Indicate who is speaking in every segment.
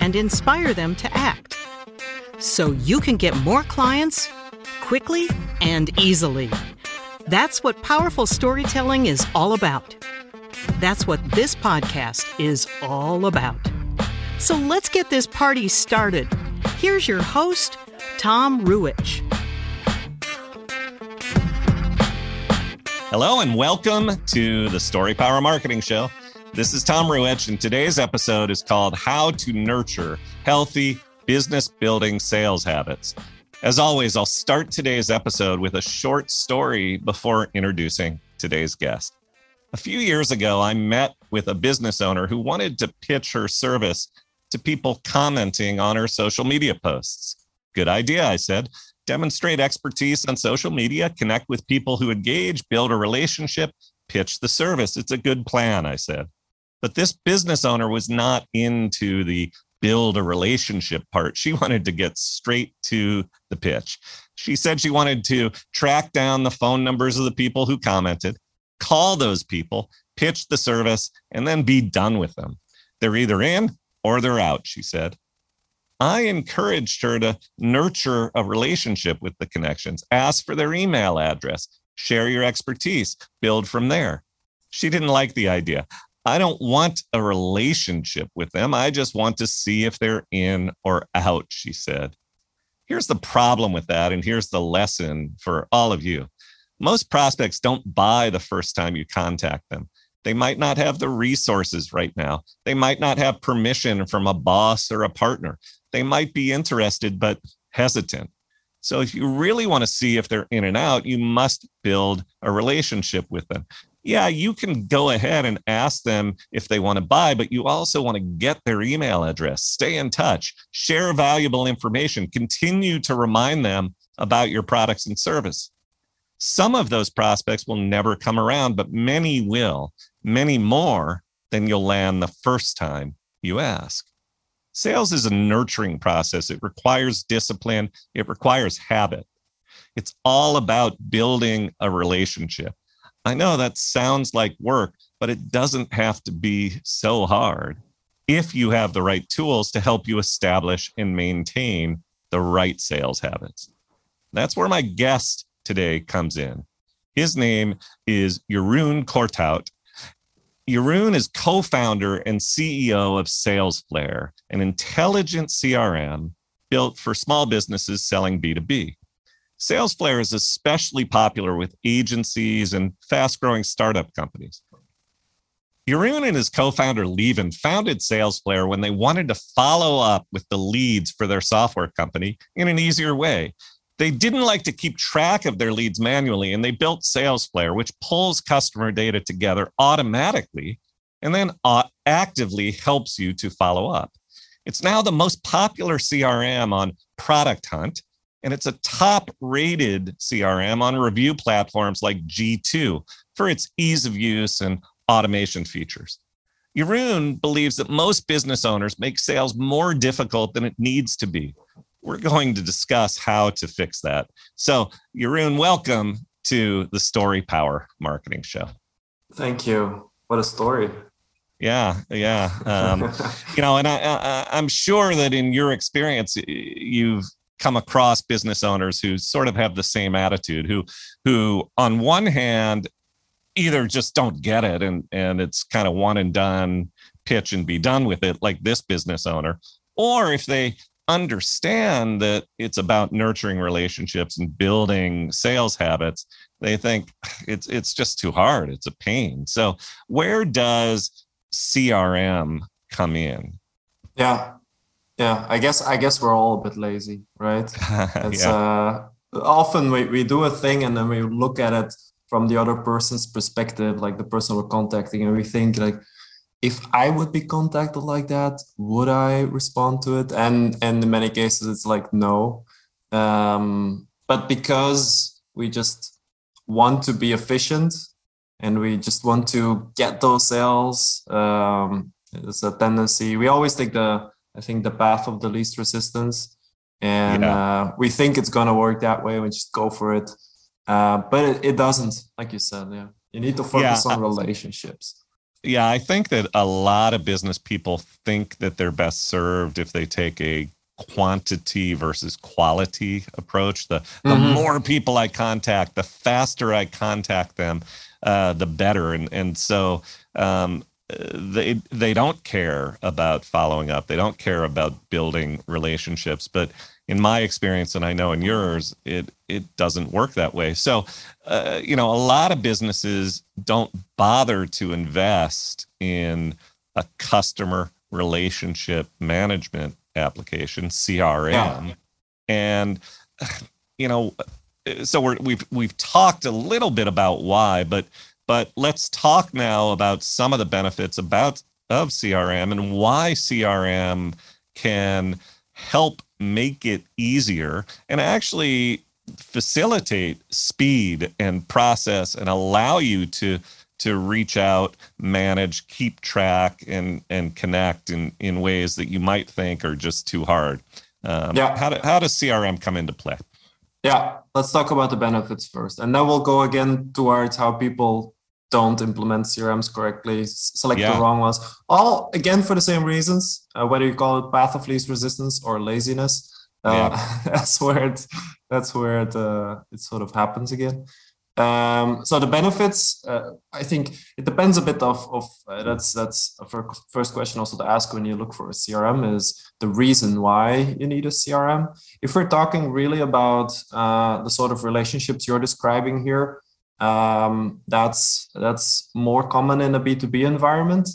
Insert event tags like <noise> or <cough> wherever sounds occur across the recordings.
Speaker 1: and inspire them to act so you can get more clients quickly and easily. That's what powerful storytelling is all about. That's what this podcast is all about. So let's get this party started. Here's your host, Tom Ruwitch.
Speaker 2: Hello and welcome to the Story Power Marketing Show. This is Tom Ruwitch, and today's episode is called How to Nurture Healthy Business Building Sales Habits. As always, I'll start today's episode with a short story before introducing today's guest. A few years ago, I met with a business owner who wanted to pitch her service to people commenting on her social media posts. Good idea, I said. Demonstrate expertise on social media, connect with people who engage, build a relationship, pitch the service. It's a good plan, I said. But this business owner was not into the build a relationship part. She wanted to get straight to the pitch. She said she wanted to track down the phone numbers of the people who commented, call those people, pitch the service, and then be done with them. They're either in or they're out, she said. I encouraged her to nurture a relationship with the connections, ask for their email address, share your expertise, build from there. She didn't like the idea. I don't want a relationship with them. I just want to see if they're in or out, she said. Here's the problem with that, and here's the lesson for all of you. Most prospects don't buy the first time you contact them. They might not have the resources right now. They might not have permission from a boss or a partner. They might be interested, but hesitant. So, if you really want to see if they're in and out, you must build a relationship with them yeah, you can go ahead and ask them if they want to buy, but you also want to get their email address, stay in touch, share valuable information, continue to remind them about your products and service. Some of those prospects will never come around, but many will, many more than you'll land the first time you ask. Sales is a nurturing process. It requires discipline, it requires habit. It's all about building a relationship. I know that sounds like work, but it doesn't have to be so hard if you have the right tools to help you establish and maintain the right sales habits. That's where my guest today comes in. His name is Jeroen Corthout. Jeroen is co founder and CEO of SalesFlare, an intelligent CRM built for small businesses selling B2B. SalesFlare is especially popular with agencies and fast growing startup companies. Jeroen and his co founder Lieven founded SalesFlare when they wanted to follow up with the leads for their software company in an easier way. They didn't like to keep track of their leads manually, and they built SalesFlare, which pulls customer data together automatically and then uh, actively helps you to follow up. It's now the most popular CRM on Product Hunt and it's a top rated CRM on review platforms like G2 for its ease of use and automation features. Jeroen believes that most business owners make sales more difficult than it needs to be. We're going to discuss how to fix that. So, Jeroen, welcome to the Story Power Marketing Show.
Speaker 3: Thank you. What a story.
Speaker 2: Yeah, yeah. Um, <laughs> you know, and I, I, I'm sure that in your experience, you've come across business owners who sort of have the same attitude who who on one hand either just don't get it and and it's kind of one and done pitch and be done with it like this business owner or if they understand that it's about nurturing relationships and building sales habits they think it's it's just too hard it's a pain. So where does crm come in?
Speaker 3: Yeah yeah i guess i guess we're all a bit lazy right <laughs> it's yeah. uh often we, we do a thing and then we look at it from the other person's perspective like the person we're contacting and we think like if I would be contacted like that, would I respond to it? And and in many cases, it's like no. Um, but because we just want to be efficient and we just want to get those sales, um, it's a tendency. We always take the I think the path of the least resistance, and yeah. uh, we think it's gonna work that way. We just go for it, uh, but it, it, doesn't. Like you said, yeah, you need to focus yeah. on relationships.
Speaker 2: Yeah, I think that a lot of business people think that they're best served if they take a quantity versus quality approach. The the mm-hmm. more people I contact, the faster I contact them, uh, the better. And and so um, they they don't care about following up. They don't care about building relationships. But in my experience, and I know in yours, it it doesn't work that way. So, uh, you know, a lot of businesses don't bother to invest in a customer relationship management application CRM, yeah. and you know, so we're, we've we've talked a little bit about why, but but let's talk now about some of the benefits about of CRM and why CRM can help make it easier and actually facilitate speed and process and allow you to to reach out manage keep track and and connect in in ways that you might think are just too hard. Um, yeah. how, do, how does crm come into play?
Speaker 3: Yeah let's talk about the benefits first and then we'll go again towards how people don't implement crms correctly select yeah. the wrong ones all again for the same reasons uh, whether you call it path of least resistance or laziness uh, yeah. <laughs> that's where it that's where it, uh, it sort of happens again um, so the benefits uh, i think it depends a bit of, of uh, that's that's a first question also to ask when you look for a crm is the reason why you need a crm if we're talking really about uh, the sort of relationships you're describing here um, that's that's more common in a b2b environment.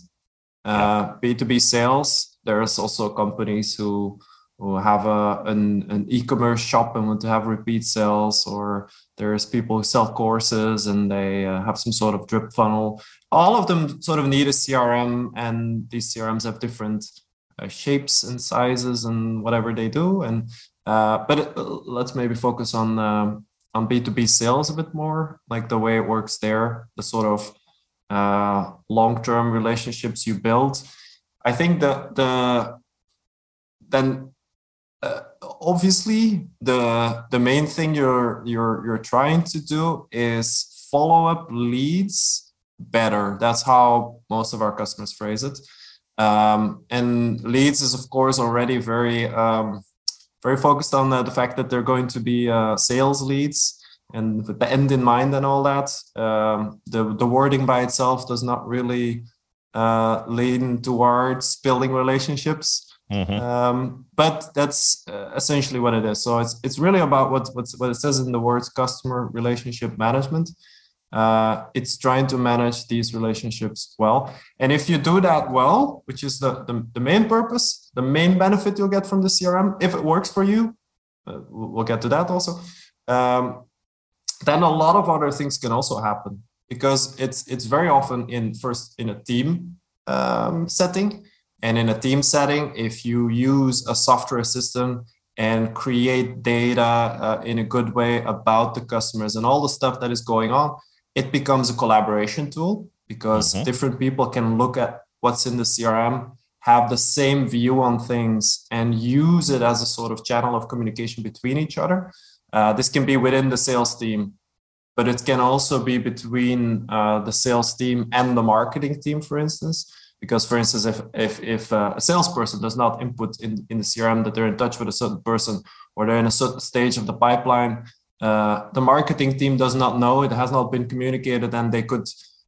Speaker 3: Uh, b2b sales there's also companies who or have a an, an e-commerce shop and want to have repeat sales or there's people who sell courses and they uh, have some sort of drip funnel. All of them sort of need a crm and these crms have different uh, shapes and sizes and whatever they do and uh, but it, let's maybe focus on um, on b2b sales a bit more like the way it works there the sort of uh, long-term relationships you build. I think that the then uh, obviously the the main thing you're you're you're trying to do is follow up leads better. That's how most of our customers phrase it. Um, and leads is of course already very um, very focused on the, the, fact that they're going to be uh, sales leads and with the end in mind and all that um, the the wording by itself does not really uh, lean towards building relationships Mm-hmm. Um, but that's uh, essentially what it is. So it's it's really about what what's, what it says in the words customer relationship management. Uh, it's trying to manage these relationships well. And if you do that well, which is the, the, the main purpose, the main benefit you'll get from the CRM, if it works for you, uh, we'll get to that also. Um, then a lot of other things can also happen because it's it's very often in first in a team um, setting and in a team setting, if you use a software system and create data uh, in a good way about the customers and all the stuff that is going on, it becomes a collaboration tool because mm-hmm. different people can look at what's in the CRM, have the same view on things, and use it as a sort of channel of communication between each other. Uh, this can be within the sales team, but it can also be between uh, the sales team and the marketing team, for instance because for instance if if, if uh, a salesperson does not input in, in the crm that they're in touch with a certain person or they're in a certain stage of the pipeline uh, the marketing team does not know it has not been communicated and they could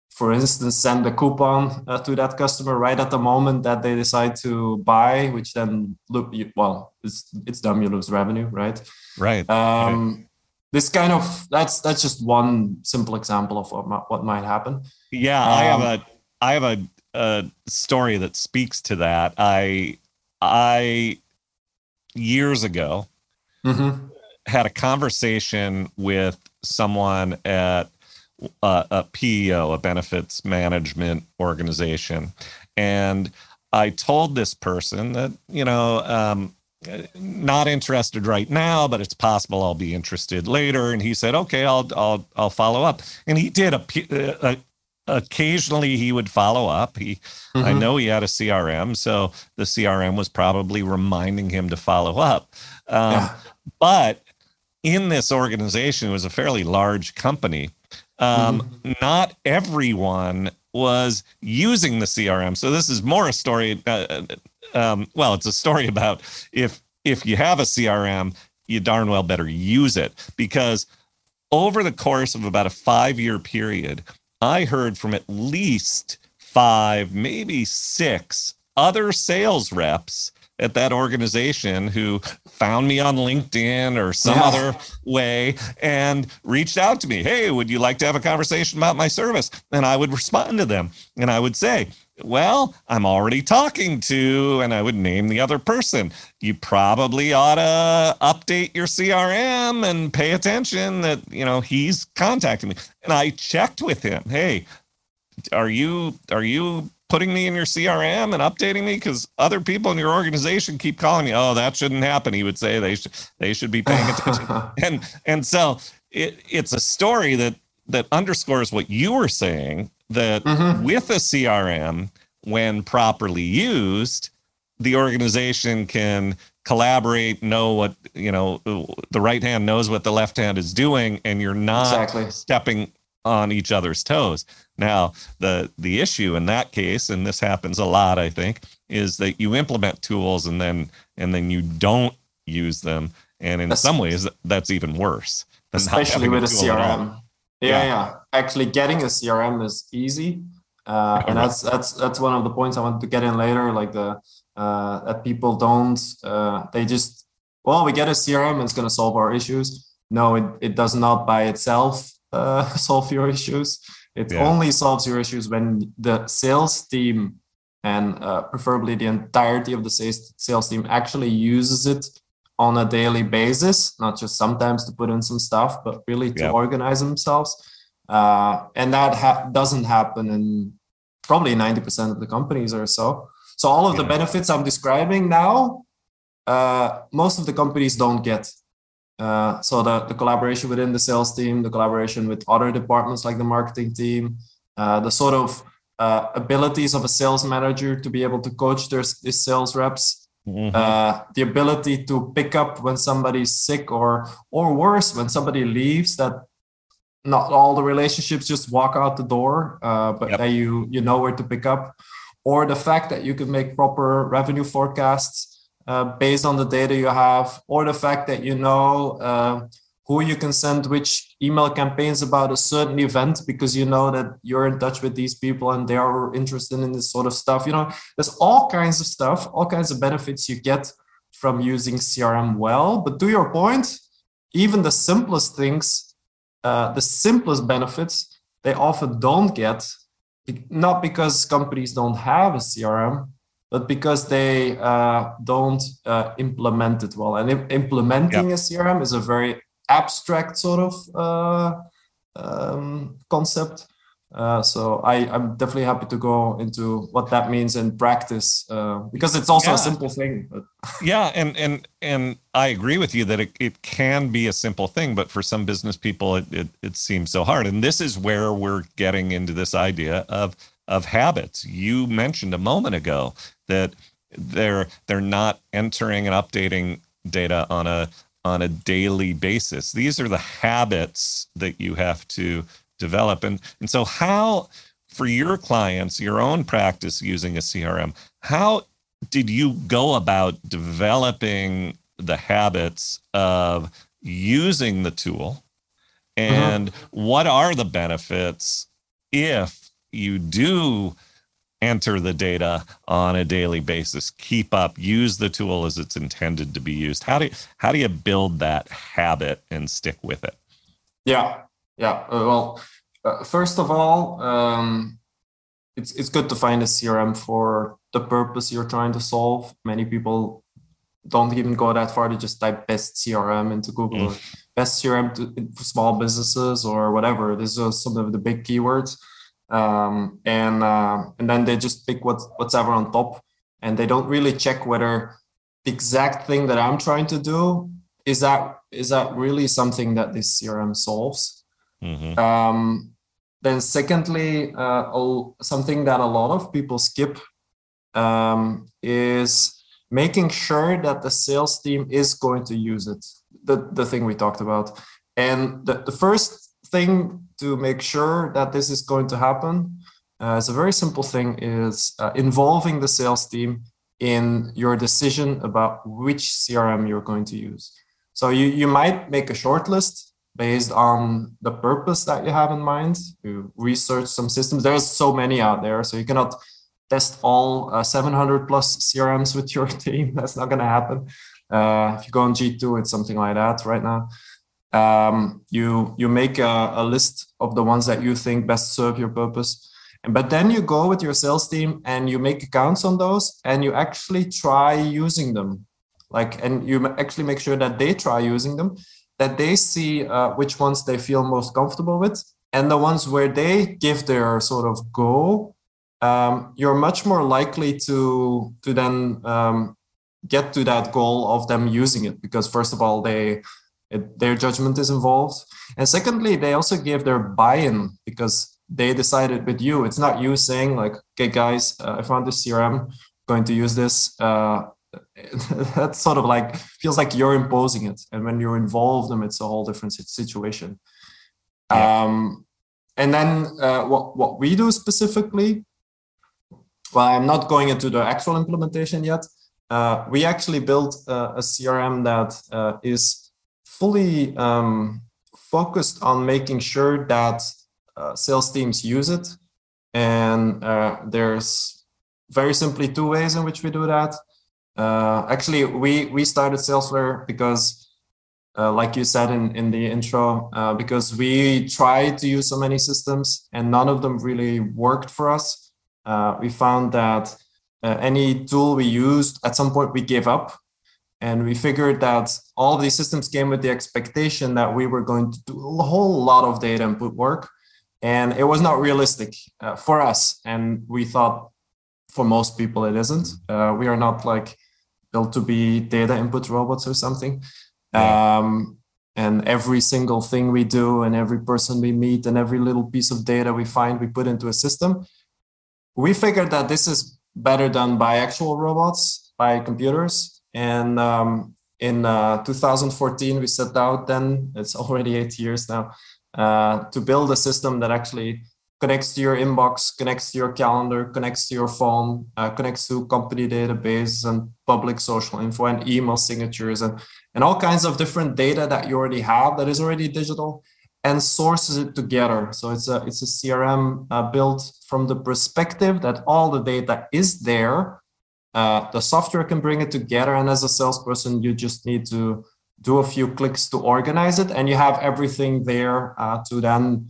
Speaker 3: for instance send a coupon uh, to that customer right at the moment that they decide to buy which then look well it's it's dumb you lose revenue right
Speaker 2: right,
Speaker 3: um, right. this kind of that's that's just one simple example of what, what might happen
Speaker 2: yeah um, i have um, a i have a a story that speaks to that. I I years ago mm-hmm. Had a conversation with someone at a, a PEO, a benefits management organization, And I told this person that, you know, um, not interested right now, but it's possible I'll be interested later. And he said, okay, I'll, I'll, I'll follow up. And he did a, a occasionally he would follow up. He, mm-hmm. I know he had a CRM, so the CRM was probably reminding him to follow up. Um, yeah. But in this organization, it was a fairly large company. Um, mm-hmm. Not everyone was using the CRM. So this is more a story. Uh, um, well, it's a story <laughs> about if if you have a CRM, you darn well better use it because over the course of about a five year period, I heard from at least five, maybe six other sales reps at that organization who found me on LinkedIn or some yeah. other way and reached out to me. Hey, would you like to have a conversation about my service? And I would respond to them and I would say, well, I'm already talking to, and I would name the other person. You probably ought to update your CRM and pay attention that, you know, he's contacting me. And I checked with him. Hey, are you, are you putting me in your CRM and updating me? Because other people in your organization keep calling me. Oh, that shouldn't happen. He would say they should, they should be paying <laughs> attention. and, and so it, it's a story that, that underscores what you were saying that mm-hmm. with a CRM, when properly used, the organization can collaborate, know what, you know, the right hand knows what the left hand is doing, and you're not exactly. stepping on each other's toes. Now, the the issue in that case, and this happens a lot, I think, is that you implement tools and then and then you don't use them. And in that's, some ways, that's even worse.
Speaker 3: Especially with a CRM. Yeah, yeah, yeah. Actually, getting a CRM is easy, uh, and that's that's that's one of the points I want to get in later. Like the uh, that people don't uh, they just well we get a CRM and it's going to solve our issues. No, it it does not by itself uh, <laughs> solve your issues. It yeah. only solves your issues when the sales team and uh, preferably the entirety of the sales sales team actually uses it on a daily basis, not just sometimes to put in some stuff, but really to organize themselves. Uh, and that ha- doesn't happen in probably 90% of the companies or so. So all of yeah. the benefits I'm describing now, uh, most of the companies don't get. Uh, so the, the collaboration within the sales team, the collaboration with other departments like the marketing team, uh, the sort of uh, abilities of a sales manager to be able to coach their, their sales reps Mm-hmm. Uh, the ability to pick up when somebody's sick or or worse when somebody leaves that not all the relationships just walk out the door uh, but yep. that you you know where to pick up or the fact that you can make proper revenue forecasts uh, based on the data you have or the fact that you know uh, who you can send which email campaigns about a certain event because you know that you're in touch with these people and they are interested in this sort of stuff you know. There's all kinds of stuff all kinds of benefits you get from using crm well. But to your point even the simplest things uh, the simplest benefits they often don't get not because companies don't have a crm but because they uh, don't uh, implement it well and implementing a crm is a very abstract sort of uh, um, concept. Uh, so I, am definitely happy to go into what that means in practice uh, because it's also yeah. a simple thing. <laughs>
Speaker 2: Yeah, and and and I agree with you that it, it can be a simple thing, but for some business people, it, it it seems so hard. And this is where we're getting into this idea of of habits. You mentioned a moment ago that they're they're not entering and updating data on a on a daily basis. These are the habits that you have to develop. And, and so, how, for your clients, your own practice using a CRM, how did you go about developing the habits of using the tool? Uh-huh. And uh-huh. what are the benefits if you do? enter the data on a daily basis keep up use the tool as it's intended to be used how do you, how do you build that habit and stick with it
Speaker 3: yeah yeah uh, well uh, first of all um, it's it's good to find a crm for the purpose you're trying to solve many people don't even go that far to just type best crm into google mm. best crm to, for small businesses or whatever these are some of the big keywords um, and uh, and then they just pick what whatever on top, and they don't really check whether the exact thing that I'm trying to do is that is that really something that this CRM solves. Mm-hmm. Um, then secondly, uh, something that a lot of people skip um, is making sure that the sales team is going to use it. The the thing we talked about, and the, the first thing to make sure that this is going to happen uh, is a very simple thing is uh, involving the sales team in your decision about which crm you're going to use. So you, you might make a short list based on the purpose that you have in mind you research some systems. There's so many out there so you cannot test all uh, 700 plus crms with your <laughs> team. That's not going to happen. Uh, if you go on g2 it's something like that right now um, you you make a, a, list of the ones that you think best serve your purpose. But then you go with your sales team and you make accounts on those and you actually try using them. Like and you actually make sure that they try using them that they see uh, which ones they feel most comfortable with and the ones where they give their sort of go um, you're much more likely to to then um, get to that goal of them using it because first of all they it, their judgment is involved. And secondly, they also give their buy-in because they decided with you. It's not you saying like, "Okay, guys, uh, I found this CRM, I'm going to use this." Uh, <laughs> that's sort of like feels like you're imposing it, and when you're involved, them, it's a whole different situation. Yeah. Um, and then uh, what what we do specifically, well, I'm not going into the actual implementation yet. Uh, we actually built uh, a CRM that uh, is fully um, focused on making sure that uh, sales teams use it. And uh, there's very simply two ways in which we do that. Uh, actually, we we started Salesflare because, uh, like you said in in the intro, uh, because we tried to use so many systems and none of them really worked for us. Uh, we found that any tool we used at some point we gave up and we figured that all of these systems came with the expectation that we were going to do a whole lot of data input work. And it was not realistic uh, for us. And we thought for most people it isn't. Uh, we are not like built to be data input robots or something. Yeah. Um, and every single thing we do and every person we meet and every little piece of data we find we put into a system we figured that this is better done by actual robots by computers and um, in uh, 2014, we set out then, it's <laughs> already eight years now, uh, to build a system that actually connects to your inbox, connects to your calendar, connects to your phone, uh, connects to company database and public social info and email signatures and, and all kinds of different data that you already have that is already digital and sources it together. So it's a, it's a CRM uh, built from the perspective that all the data is there uh, the software can bring it together and as a salesperson you just need to do a few clicks to organize it and you have everything there uh, to then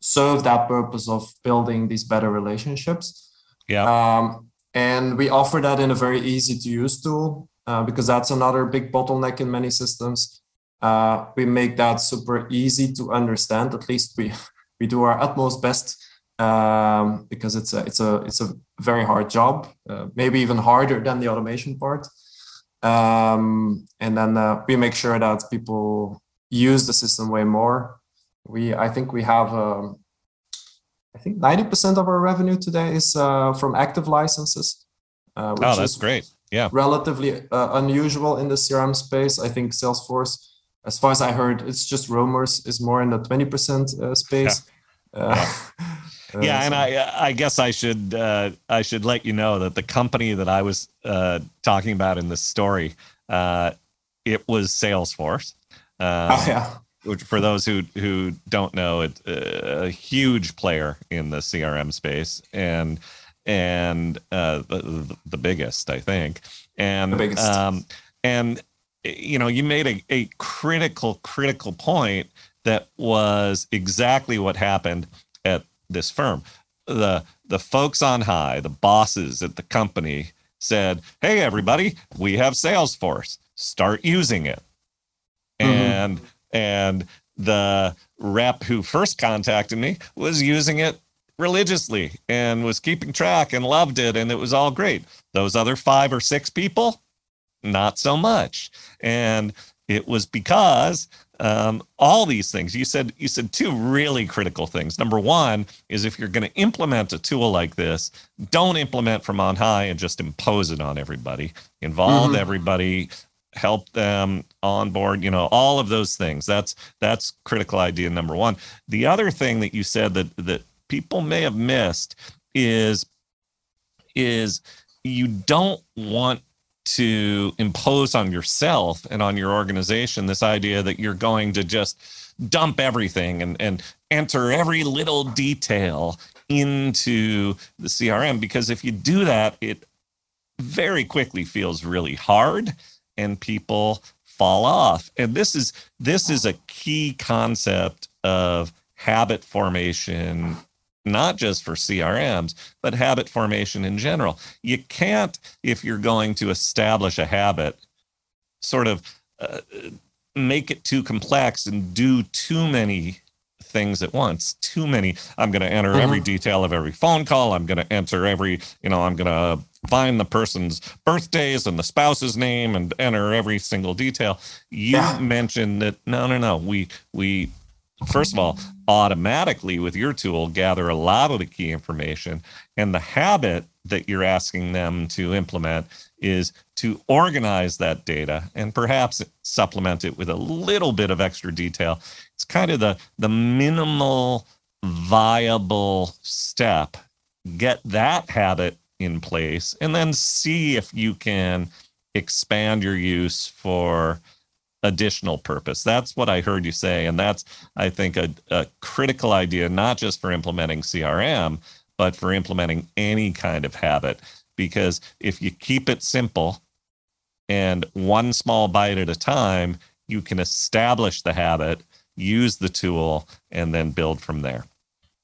Speaker 3: serve that purpose of building these better relationships.
Speaker 2: Yeah.
Speaker 3: Um, and we offer that in a very easy to use tool uh, because that's another big bottleneck in many systems. Uh, we make that super easy to understand. At least we <laughs> we do our utmost best um, because it's a it's a it's a very hard job, uh, maybe even harder than the automation part. Um, and then uh, we make sure that people use the system way more. We I think we have um, I think ninety percent of our revenue today is uh, from active licenses.
Speaker 2: Uh, which oh, that's great. Yeah,
Speaker 3: relatively uh, unusual in the CRM space. I think Salesforce, as far as I heard, it's just rumors, is more in the twenty percent uh, space. Yeah.
Speaker 2: yeah. <laughs> yeah, and I I guess I should uh, I should let you know that the company that I was uh, talking about in this story, uh, it was Salesforce.
Speaker 3: Um, oh yeah.
Speaker 2: Which, for those who who don't know, it's uh, a huge player in the CRM space and and uh, the, the biggest, I think. And the biggest. Um, and you know, you made a, a critical critical point that was exactly what happened at this firm. The the folks on high, the bosses at the company said, "Hey everybody, we have Salesforce. Start using it." Mm-hmm. And and the rep who first contacted me was using it religiously and was keeping track and loved it and it was all great those other five or six people not so much and it was because um, all these things. You said you said two really critical things. Number one is if you're going to implement a tool like this don't implement from on high and just impose it on everybody. Involve mm-hmm. everybody help them onboard you know all of those things. That's that's critical idea number one. The other thing that you said that that people may have missed is is you don't want to impose on yourself and on your organization this idea that you're going to just dump everything and, and enter every little detail into the CRM because if you do that, it very quickly feels really hard and people fall off. And this is this is a key concept of habit formation not just for CRMs, but habit formation in general. You can't, if you're going to establish a habit, sort of uh, make it too complex and do too many things at once too many i'm going to enter mm-hmm. every detail of every phone call i'm going to enter every you know i'm going to find the person's birthdays and the spouse's name and enter every single detail you yeah. mentioned that no no no we we first of all, automatically with your tool gather a lot of the key information. And the habit that you're asking them to implement is to organize that data and perhaps supplement it with a little bit of extra detail. It's kind of the, the minimal viable step. Get that habit in place and then see if you can expand your use for additional purpose. That's what I heard you say. And that's, I think, a, a critical idea, not just for implementing CRM, but for implementing any kind of habit. Because if you keep it simple and one small bite at a time, you can establish the habit, use the tool, and then build from there.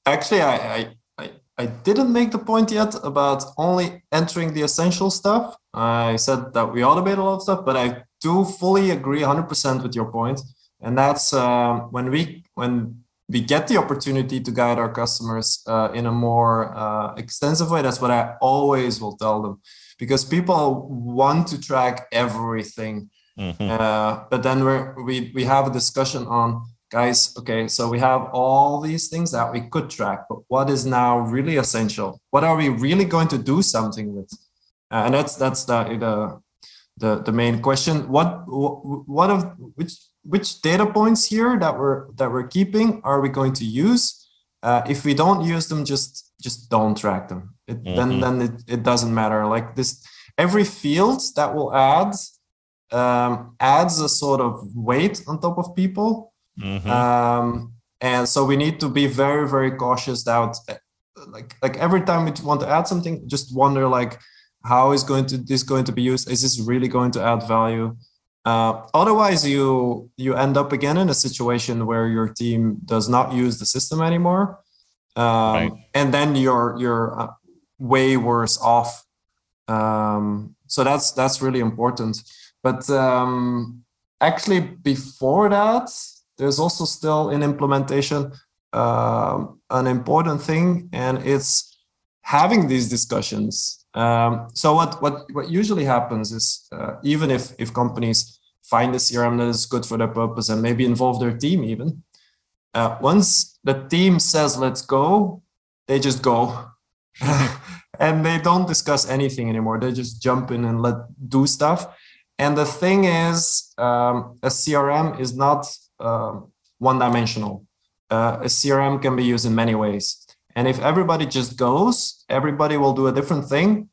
Speaker 3: Actually, I, I, I didn't make the point yet about only entering the essential stuff. I said that we automate a lot of stuff, but I do fully agree 100% with your point. And that's uh, when we when we get the opportunity to guide our customers uh, in a more uh, extensive way that's what i always will tell them. Because people want to track everything. Mm-hmm. Uh, but then we we we have a discussion on guys okay so we have all these things that we could track but what is now really essential? What are we really going to do something with? Uh, and that's that's the, the the the main question. What what of which which data points here that we're that we're keeping are we going to use? Uh, if we don't use them, just just don't track them. It, mm-hmm. Then then it, it doesn't matter. Like this, every field that will add um, adds a sort of weight on top of people. Mm-hmm. Um, and so we need to be very very cautious that like like every time we want to add something, just wonder like how is going to this going to be used? Is this really going to add value? Uh, otherwise you you end up again in a situation where your team does not use the system anymore. Um, right. and then you're you're uh, way worse off. Um, so that's that's really important. But um, actually before that there's also still in implementation uh, an important thing and it's having these discussions um, so what what what usually happens is uh, even if if companies find a CRM that is good for their purpose and maybe involve their team even, uh, once the team says let's go, they just go, <laughs> <laughs> and they don't discuss anything anymore. They just jump in and let do stuff. And the thing is, um, a CRM is not uh, one dimensional. Uh, a CRM can be used in many ways. And if everybody just goes, everybody will do a different thing.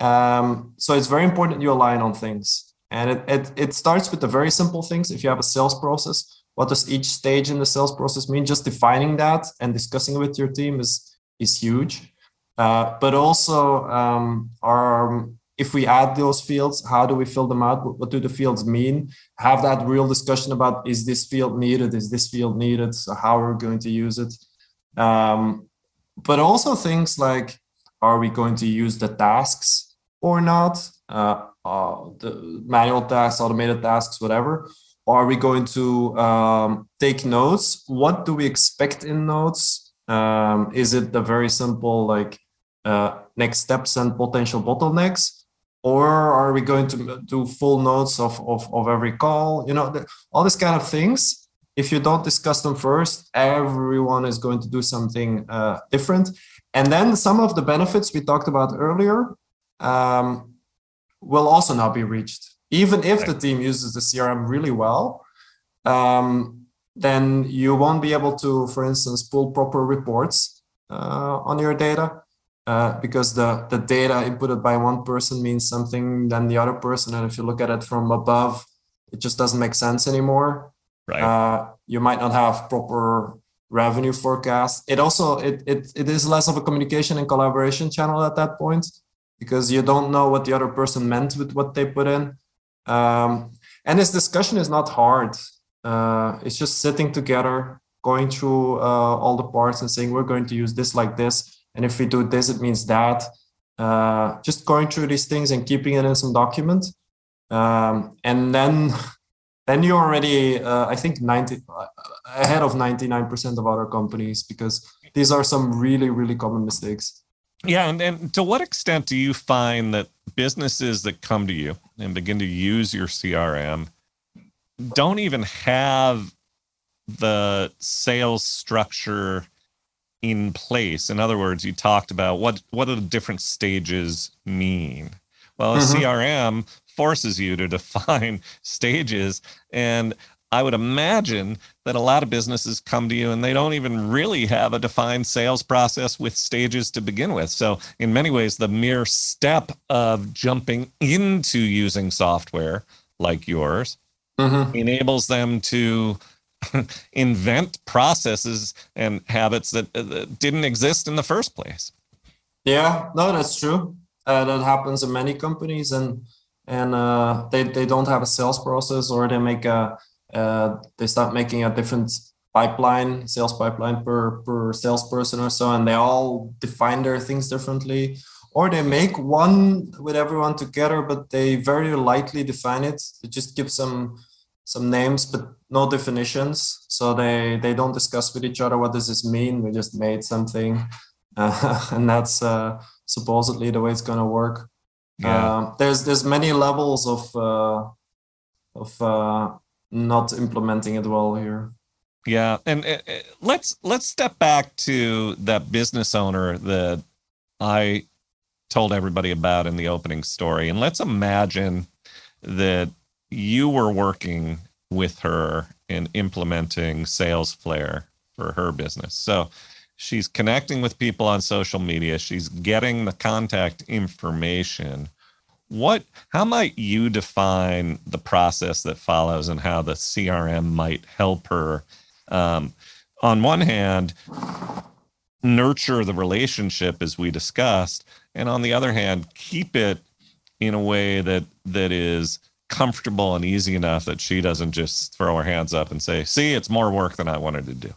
Speaker 3: Um, so it's very important you align on things. And it, it, it starts with the very simple things. If you have a sales process, what does each stage in the sales process mean? Just defining that and discussing with your team is, is huge. Uh, but also, um, our, if we add those fields, how do we fill them out? What, do the fields mean? Have that real discussion about is this field needed? Is this field needed? So how are we going to use it? Um, but also things like are we going to use the tasks or not uh, uh, the manual tasks automated tasks whatever are we going to um, take notes what do we expect in notes Um, is it the very simple like uh, next steps and potential bottlenecks? Or are we going to do full notes of, of, of every call? You know, all these kind of things. If you don't discuss them first, everyone is going to do something uh, different. And then some of the benefits we talked about earlier um, will also now be reached. Even if the team uses the CRM really well, um, then you won't be able to, for instance, pull proper reports uh, on your data uh, because the, the data inputted by one person means something than the other person. And if you look at it from above, it just doesn't make sense anymore.
Speaker 2: Right.
Speaker 3: Uh, you might not have proper revenue forecast. It also it, it it is less of a communication and collaboration channel at that point because you don't know what the other person meant with what they put in. Um, and this discussion is not hard. Uh, it's just sitting together, going through uh, all the parts and saying we're going to use this like this, and if we do this, it means that. Uh, just going through these things and keeping it in some document, um, and then <laughs> then you're already uh, I think 90 ahead of 99% of other companies because these are some really really common mistakes.
Speaker 2: Yeah, and, and to what extent do you find that businesses that come to you and begin to use your CRM don't even have the sales structure in place? In other words, you talked about what what do the different stages mean? Well, a mm-hmm. CRM forces you to <laughs> define stages and I would imagine that a lot of businesses come to you and they don't even really have a defined sales process with stages to begin with. So, in many ways, the mere step of jumping into using software like yours mm-hmm. enables them to <laughs> invent processes and habits that, uh, that, didn't exist in the first place.
Speaker 3: Yeah, no, that's true. Uh, that happens in many companies, and and uh, they they don't have a sales process, or they make a uh, they start making a different pipeline, sales pipeline per per salesperson or so, and they all define their things differently. Or they make one with everyone together, but they very lightly define it. They just give some some names, but no definitions. So they they don't discuss with each other what does this mean. We just made something, uh, <laughs> and that's uh, supposedly the way it's gonna work. Yeah. Uh, there's there's many levels of uh, of uh, not implementing it well here.
Speaker 2: Yeah, and uh, uh, let's let's step back to that business owner that I told everybody about in the opening story, and let's imagine that you were working with her in implementing Sales Flare for her business. So she's connecting with people on social media. She's getting the contact information. What how might you define the process that follows and how the crm might help her? Um, on one hand nurture the relationship as we discussed and on the other hand keep it in a way that that is comfortable and easy enough that she doesn't just throw her hands up and say see it's more work than i wanted to do.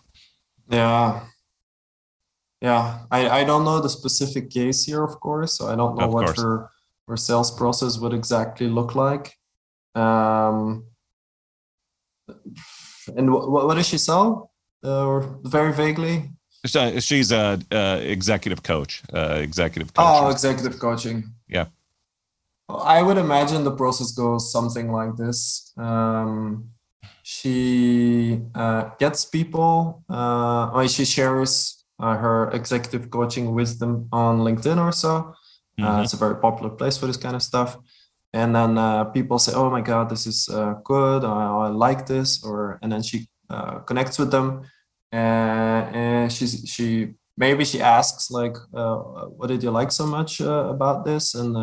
Speaker 3: Yeah yeah i i don't know the specific case here of course so i don't know of what course. her or sales process would exactly look like. Um, and what, what does she sell? Uh, or very vaguely?
Speaker 2: She's a, a executive coach. Uh, executive.
Speaker 3: Oh, executive coaching.
Speaker 2: Yeah.
Speaker 3: I would imagine the process goes something like this. Um, she uh, gets people. Uh, she shares uh, her executive coaching wisdom on LinkedIn or so. Uh, mm-hmm. Uh, it's a very popular place for this kind of stuff. And then uh, people say, "Oh my God, this is uh, good. I, I, like this," or and then she uh, connects with them, and she's she maybe she asks like, uh, "What did you like so much about this?" and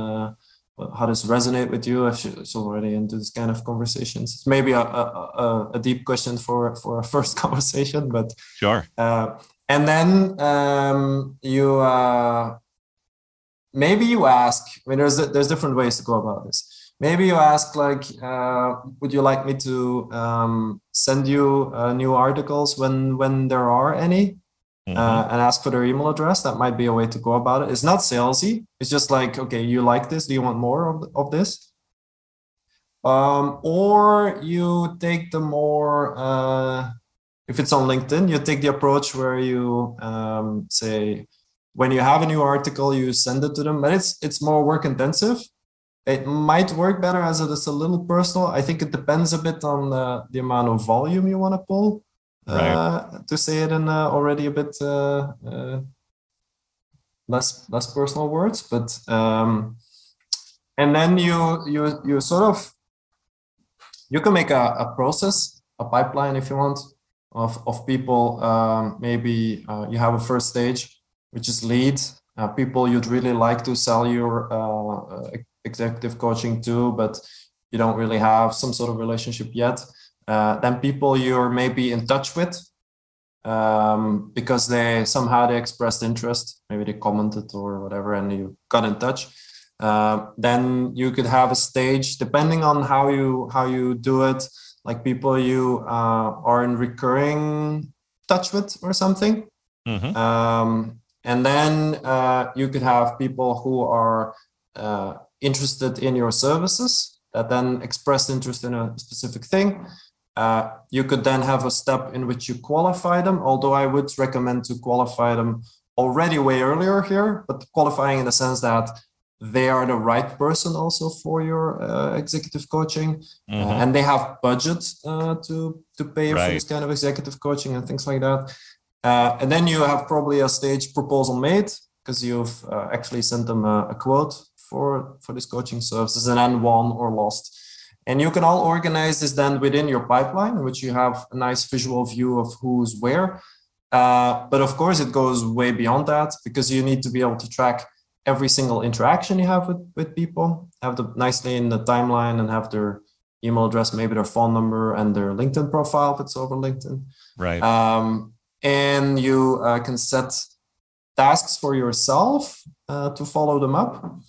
Speaker 3: how does it resonate with you if she's already into this kind of conversations it's maybe a, a, a, deep question for for a <laughs> first conversation but
Speaker 2: sure
Speaker 3: uh, and then um, you uh, maybe you ask i mean there's there's different ways to go about this. Maybe you ask like uh, would you like me to um, send you uh, new articles when when there are any? Mm-hmm. uh, and ask for their email address. That might be a way to go about it. It's not salesy. It's just like okay you like this. Do you want more of, of this? Um, or you take the more uh, if it's on LinkedIn, you take the approach where you um, say when you have a new article, you send it to them, but it's it's more work intensive. It might work better as it is a little personal. I think it depends a bit on uh, the amount of volume you want to pull. Right. Uh, to say it in uh, already a bit uh, uh, less less personal words, but um, and then you you you sort of you can make a, a process, a pipeline if you want, of of people. Um, maybe uh, you have a first stage, which is lead uh, people you'd really like to sell your uh, executive coaching to, but you don't really have some sort of relationship yet. Uh, then people you're maybe in touch with um, because they somehow they expressed interest, maybe they commented or whatever, and you got in touch. Uh, then you could have a stage depending on how you how you do it like people you uh, are in recurring touch with or something mm-hmm. um, and then uh, you could have people who are uh, interested in your services that then express interest in a specific thing uh, you could then have a step in which you qualify them although i would recommend to qualify them already way earlier here but qualifying in the sense that they are the right person also for your uh, executive coaching uh, mm-hmm. uh, and they have budget uh, to to pay right. for this kind of executive coaching and things like that uh, and then you have probably a stage proposal made because you've uh, actually sent them a, a, quote for for this coaching services and then won or lost and you can all organize this then within your pipeline in which you have a nice visual view of who's where but of course it goes way beyond that because you need to be able to track every single interaction you have with, with people, have them nicely in the timeline and have their email address, maybe their phone number and their LinkedIn profile if it's over LinkedIn.
Speaker 2: Right.
Speaker 3: Um, and you uh, can set tasks for yourself uh, to follow them up.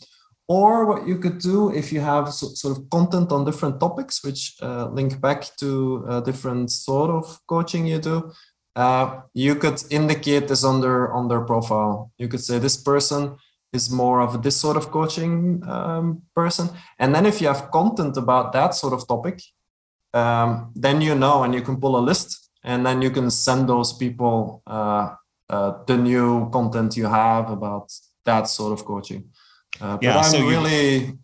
Speaker 3: Or what you could do if you have so, sort of content on different topics, which uh, link back to a different sort of coaching you do, uh, you could indicate this on their on their profile. You could say this person is more of this sort of coaching um, person. And then if you have content about that sort of topic, um, then you know and you can pull a list and then you can send those people uh, uh, the new content you have about that sort of coaching. Uh, but yeah, I'm so really you...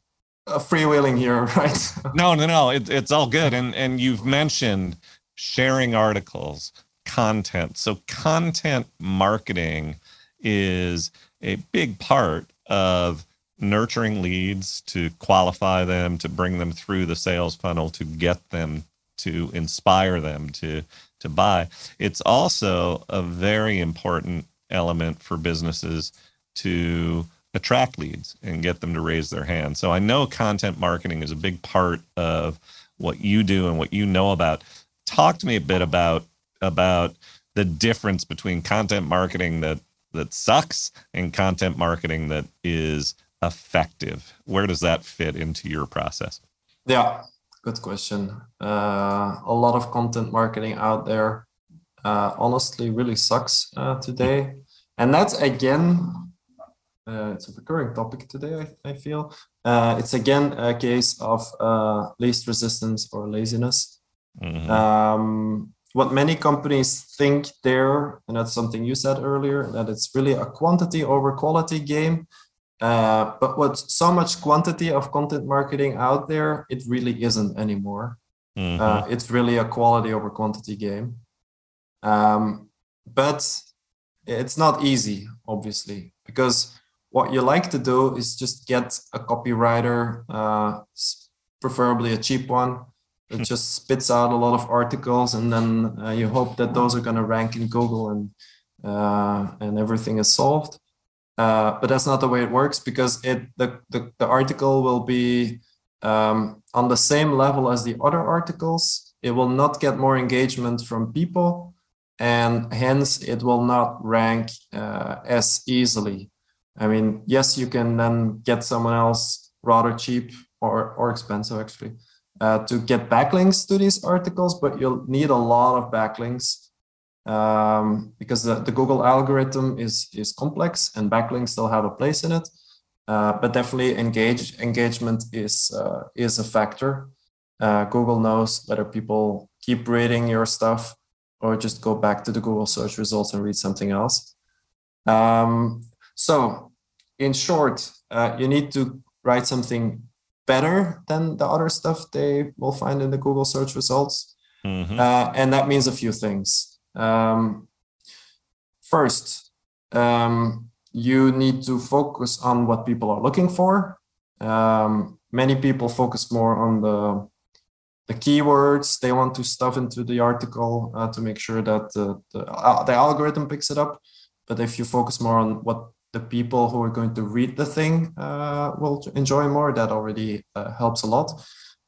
Speaker 3: freewheeling here, <laughs> right?
Speaker 2: no, no, no. It, it's all good. And and you've mentioned sharing articles, content. So content marketing is a big part of nurturing leads to qualify them to bring them through the sales funnel to get them to inspire them to to buy. It's also a very important element for businesses to attract leads and get them to raise their hand. So i know content marketing is a big part of what you do and what you know about. Talk to me a bit about about the difference between content marketing that that sucks and content marketing that is effective? Where does that fit into your process?
Speaker 3: Yeah, good question. Uh, a lot of content marketing out there uh, honestly really sucks uh, today. And that's again, uh, it's a recurring topic today, I, I feel. Uh, it's again a case of uh, least resistance or laziness. Mm-hmm. Um, what many companies think there, and that's something you said earlier, that it's really a quantity over quality game. Uh, but with so much quantity of content marketing out there, it really isn't anymore. Mm-hmm. Uh, it's really a quality over quantity game. Um, but it's not easy, obviously, because what you like to do is just get a copywriter, uh, preferably a cheap one, it just spits out a lot of articles and then uh, you hope that those are going to rank in google and uh, and everything is solved. Uh, but that's not the way it works because it the, the, the article will be um, on the same level as the other articles. It will not get more engagement from people and hence it will not rank uh, as easily. I mean yes you can then get someone else rather cheap or or expensive actually uh, to get backlinks to these articles, but you'll need a lot of backlinks um, because the, the, Google algorithm is is complex and backlinks still have a place in it. Uh, but definitely engage engagement is uh, is a factor. Uh, Google knows whether people keep reading your stuff or just go back to the Google search results and read something else. Um, so, in short, uh, you need to write something better than the other stuff they will find in the Google search results. Mm-hmm. Uh, and that means a few things. Um, first, um, you need to focus on what people are looking for. Um, many people focus more on the the keywords they want to stuff into the article uh, to make sure that the, the, uh, the algorithm picks it up. But if you focus more on what the people who are going to read the thing uh, will enjoy more, that already uh, helps a lot.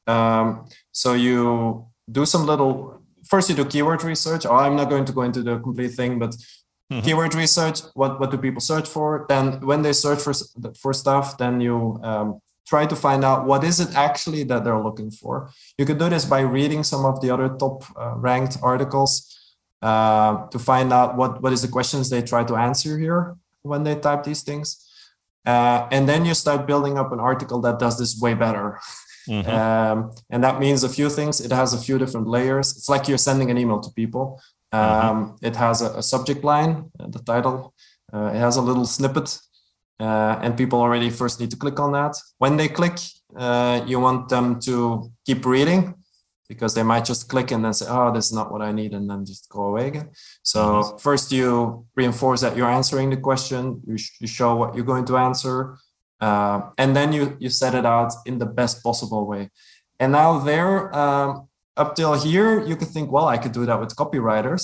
Speaker 3: Um, so you do some little, first you do keyword research. Oh, I'm not going to go into the complete thing, but mm-hmm. keyword research, what, what do people search for? Then when they search for, for stuff, then you um, try to find out what is it actually that they're looking for. You can do this by reading some of the other top uh, ranked articles uh, to find out what, what is the questions they try to answer here when they type these things. Uh, and then you start building up an article that does this way better. Mm-hmm. <laughs> Um, and that means a few things. It has a few different layers. It's like you're sending an email to people. Um, mm-hmm. It has a, a subject line, uh, the title. Uh, it has a little snippet uh, and people already first need to click on that. When they click, uh, you want them to keep reading because they might just click and then say, "Oh, this is not what I need," and then just go away again. So first, you reinforce that you're answering the question. You, sh- you show what you're going to answer, uh, and then you you set it out in the best possible way. And now there, um, up till here, you could think, well, I could do that with copywriters.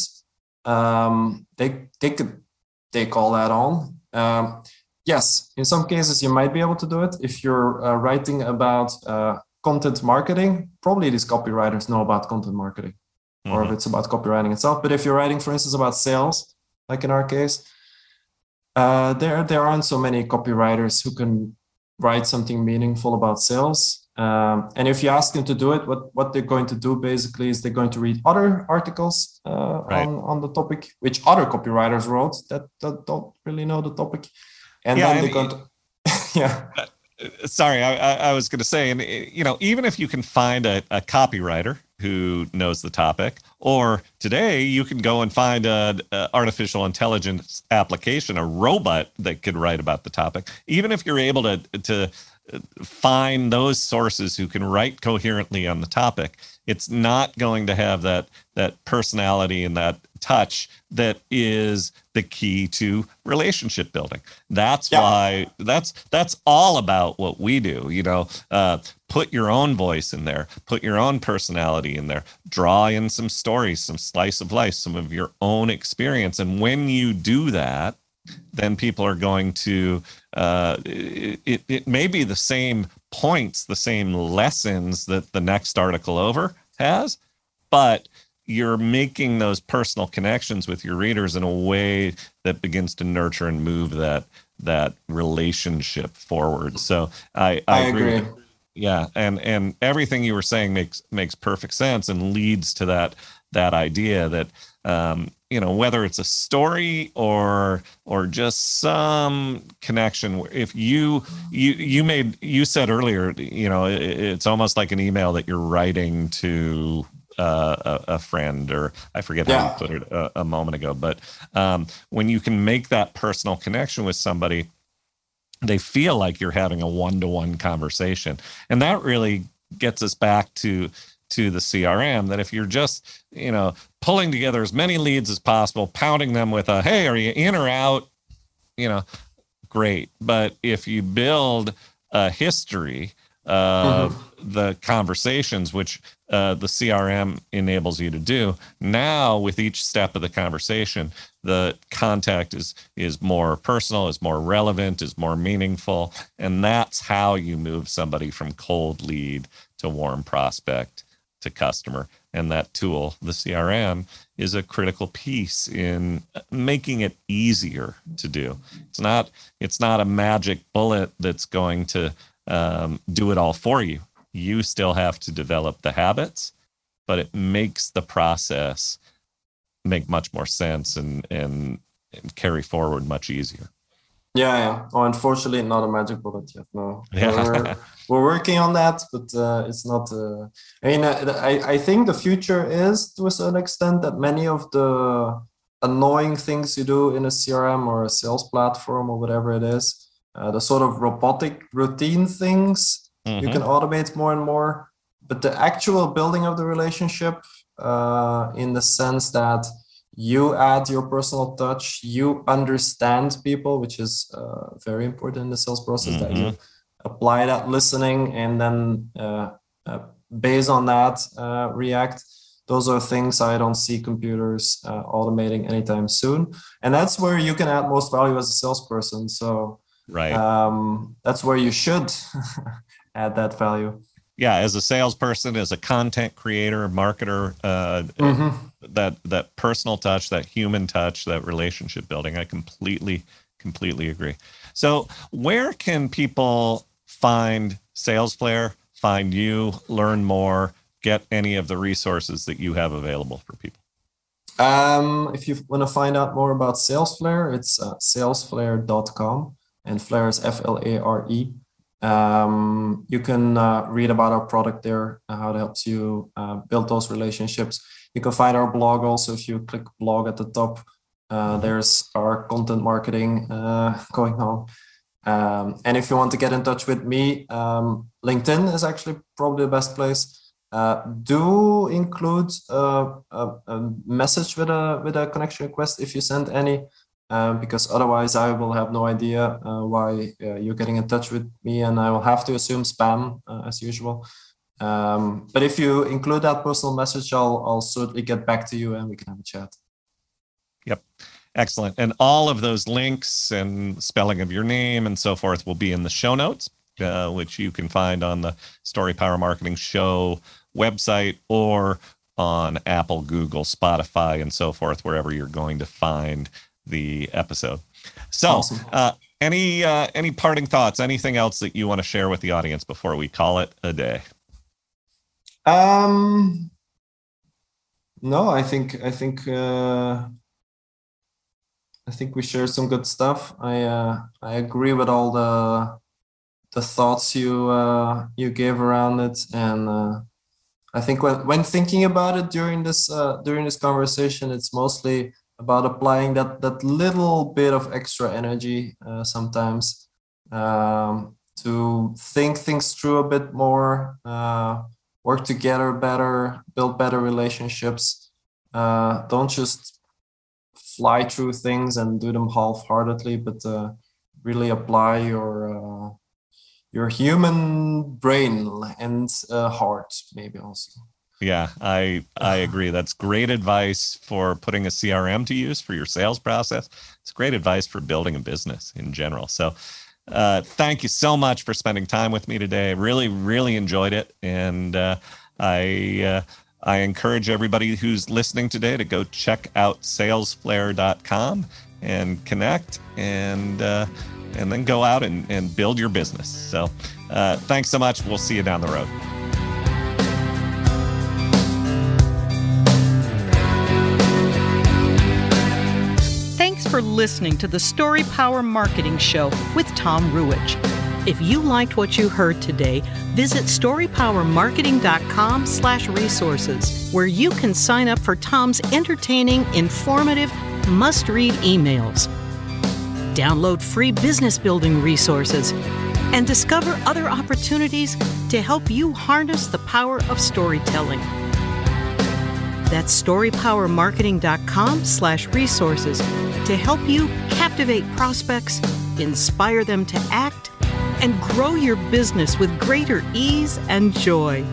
Speaker 3: Um, they they could take all that on. Um, yes, in some cases you might be able to do it. If you're uh, writing about uh, content marketing, probably these copywriters know about content marketing, mm-hmm. or if mm-hmm. it's about copywriting itself. But if you're writing, for instance, about sales, like in our case, uh, there there aren't so many copywriters who can write something meaningful about sales. Um, and if you ask them to do it, what, what they're going to do basically is they're going to read other articles uh, right. on, on the topic, which other copywriters wrote that, that don't really know the topic and yeah, then they got <laughs> yeah uh,
Speaker 2: sorry i, I was going to say and eh, you know even if you can find a, a copywriter who knows the topic or today you can go and find an artificial intelligence application a robot that could write about the topic even if you're able to to find those sources who can write coherently on the topic it's not going to have that that personality and that touch that is the key to relationship building that's yeah. why that's that's all about what we do you know uh, put your own voice in there put your own personality in there draw in some stories some slice of life some of your own experience and when you do that then people are going to uh, it, it may be the same points the same lessons that the next article over has but you're making those personal connections with your readers in a way that begins to nurture and move that that relationship forward so i
Speaker 3: i, I agree, agree.
Speaker 2: yeah and and everything you were saying makes makes perfect sense and leads to that that idea that um, you know whether it's a story or or just some connection if you you you made you said earlier you know it, it's almost like an email that you're writing to uh, a, a, friend or i forget yeah. how you put it a, a moment ago but um, when you can make that personal connection with somebody they feel like you're having a one-to-one conversation and that really gets us back to to the CRM that if you're just, you know, pulling together as many leads as possible, pounding them with a, hey, are you in or out? You know, great. But if you build a history of mm-hmm. the conversations, which uh, the CRM enables you to do, now with each step of the conversation, the contact is is more personal, is more relevant, is more meaningful, and that's how you move somebody from cold lead to warm prospect to customer. And that tool, the CRM, is a critical piece in making it easier to do. It's not it's not a magic bullet that's going to um, do it all for you. You still have to develop the habits, but it makes the process make much more sense and and, and carry forward much easier.
Speaker 3: Yeah, yeah. Oh, unfortunately, not a magic bullet yet. No, <laughs> yeah. we're, we're working on that, but uh, it's not. Uh, I mean, uh, I I think the future is to a certain extent that many of the annoying things you do in a CRM or a sales platform or whatever it is, uh, the sort of robotic routine things mm-hmm. you can automate more and more. But the actual building of the relationship, uh, in the sense that you add your personal touch you understand people which is uh, very important in the sales process mm-hmm. that you mm-hmm. apply that listening and then uh, uh, based on that uh, react those are things i don't see computers uh, automating anytime soon and that's where you can add most value as a salesperson so
Speaker 2: right
Speaker 3: um, that's where you should <laughs> add that value
Speaker 2: yeah, as a salesperson, as a content creator, marketer, uh, mm-hmm. That that personal touch, that human touch, that relationship building, I completely, completely agree. So, where can people find SalesFlare, find you, learn more, get any of the resources that you have available for people?
Speaker 3: Um, if you want to find out more about SalesFlare, it's uh, salesflare.com, and Flare is F L A R E. Um, you can uh, read about our product there, uh, how it helps you uh, build those relationships. You can find our blog also if you click blog at the top. Uh, there's our content marketing uh, going on. Um, and if you want to get in touch with me, um, LinkedIn is actually probably the best place. Uh, do include a, a, a, message with a with a connection request if you send any um, because otherwise I will have no idea uh, why uh, you're getting in touch with me, and I will have to assume spam uh, as usual. Um, but if you include that personal message, I'll I'll certainly get back to you, and we can have a chat.
Speaker 2: Yep. Excellent. And all of those links and spelling of your name and so forth will be in the show notes, uh, which you can find on the Story Power Marketing Show website or on Apple, Google, Spotify, and so forth, wherever you're going to find the episode. So, awesome. uh, any uh, any parting thoughts? Anything else that you want to share with the audience before we call it a day?
Speaker 3: Um, no, I think I think uh, I think we share some good stuff. I uh, I agree with all the the thoughts you uh, you gave around it, and uh, I think when when thinking about it during this uh, during this conversation, it's mostly about applying that that little bit of extra energy uh, sometimes um, to think things through a bit more, uh, work together better, build better relationships. Uh, don't just fly through things and do them half-heartedly, but uh, really apply your uh, your human brain and uh, heart, maybe also.
Speaker 2: Yeah, I I agree. That's great advice for putting a CRM to use for your sales process. It's great advice for building a business in general. So, uh, thank you so much for spending time with me today. I really, really enjoyed it, and uh, I uh, I encourage everybody who's listening today to go check out salesflare.com and connect and uh, and then go out and, and build your business. So, uh, thanks so much. We'll see you down the road.
Speaker 1: For listening to the Story Power Marketing Show with Tom Ruwitch. If you liked what you heard today, visit storypowermarketing.com slash resources, where you can sign up for Tom's entertaining, informative, must-read emails. Download free business building resources and discover other opportunities to help you harness the power of storytelling. That's storypowermarketing.com slash resources to help you captivate prospects, inspire them to act, and grow your business with greater ease and joy.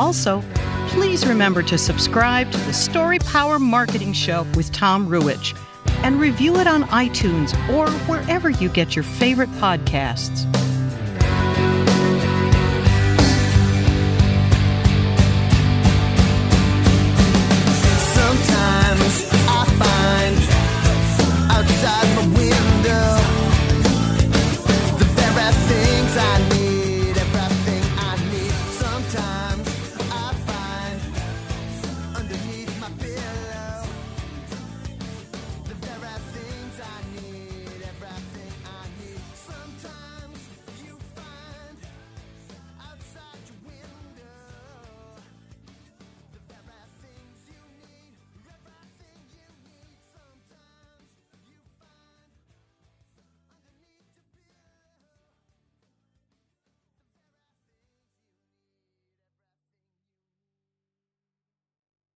Speaker 1: Also, please remember to subscribe to the Story Power Marketing Show with Tom Ruwitch and review it on iTunes or wherever you get your favorite podcasts.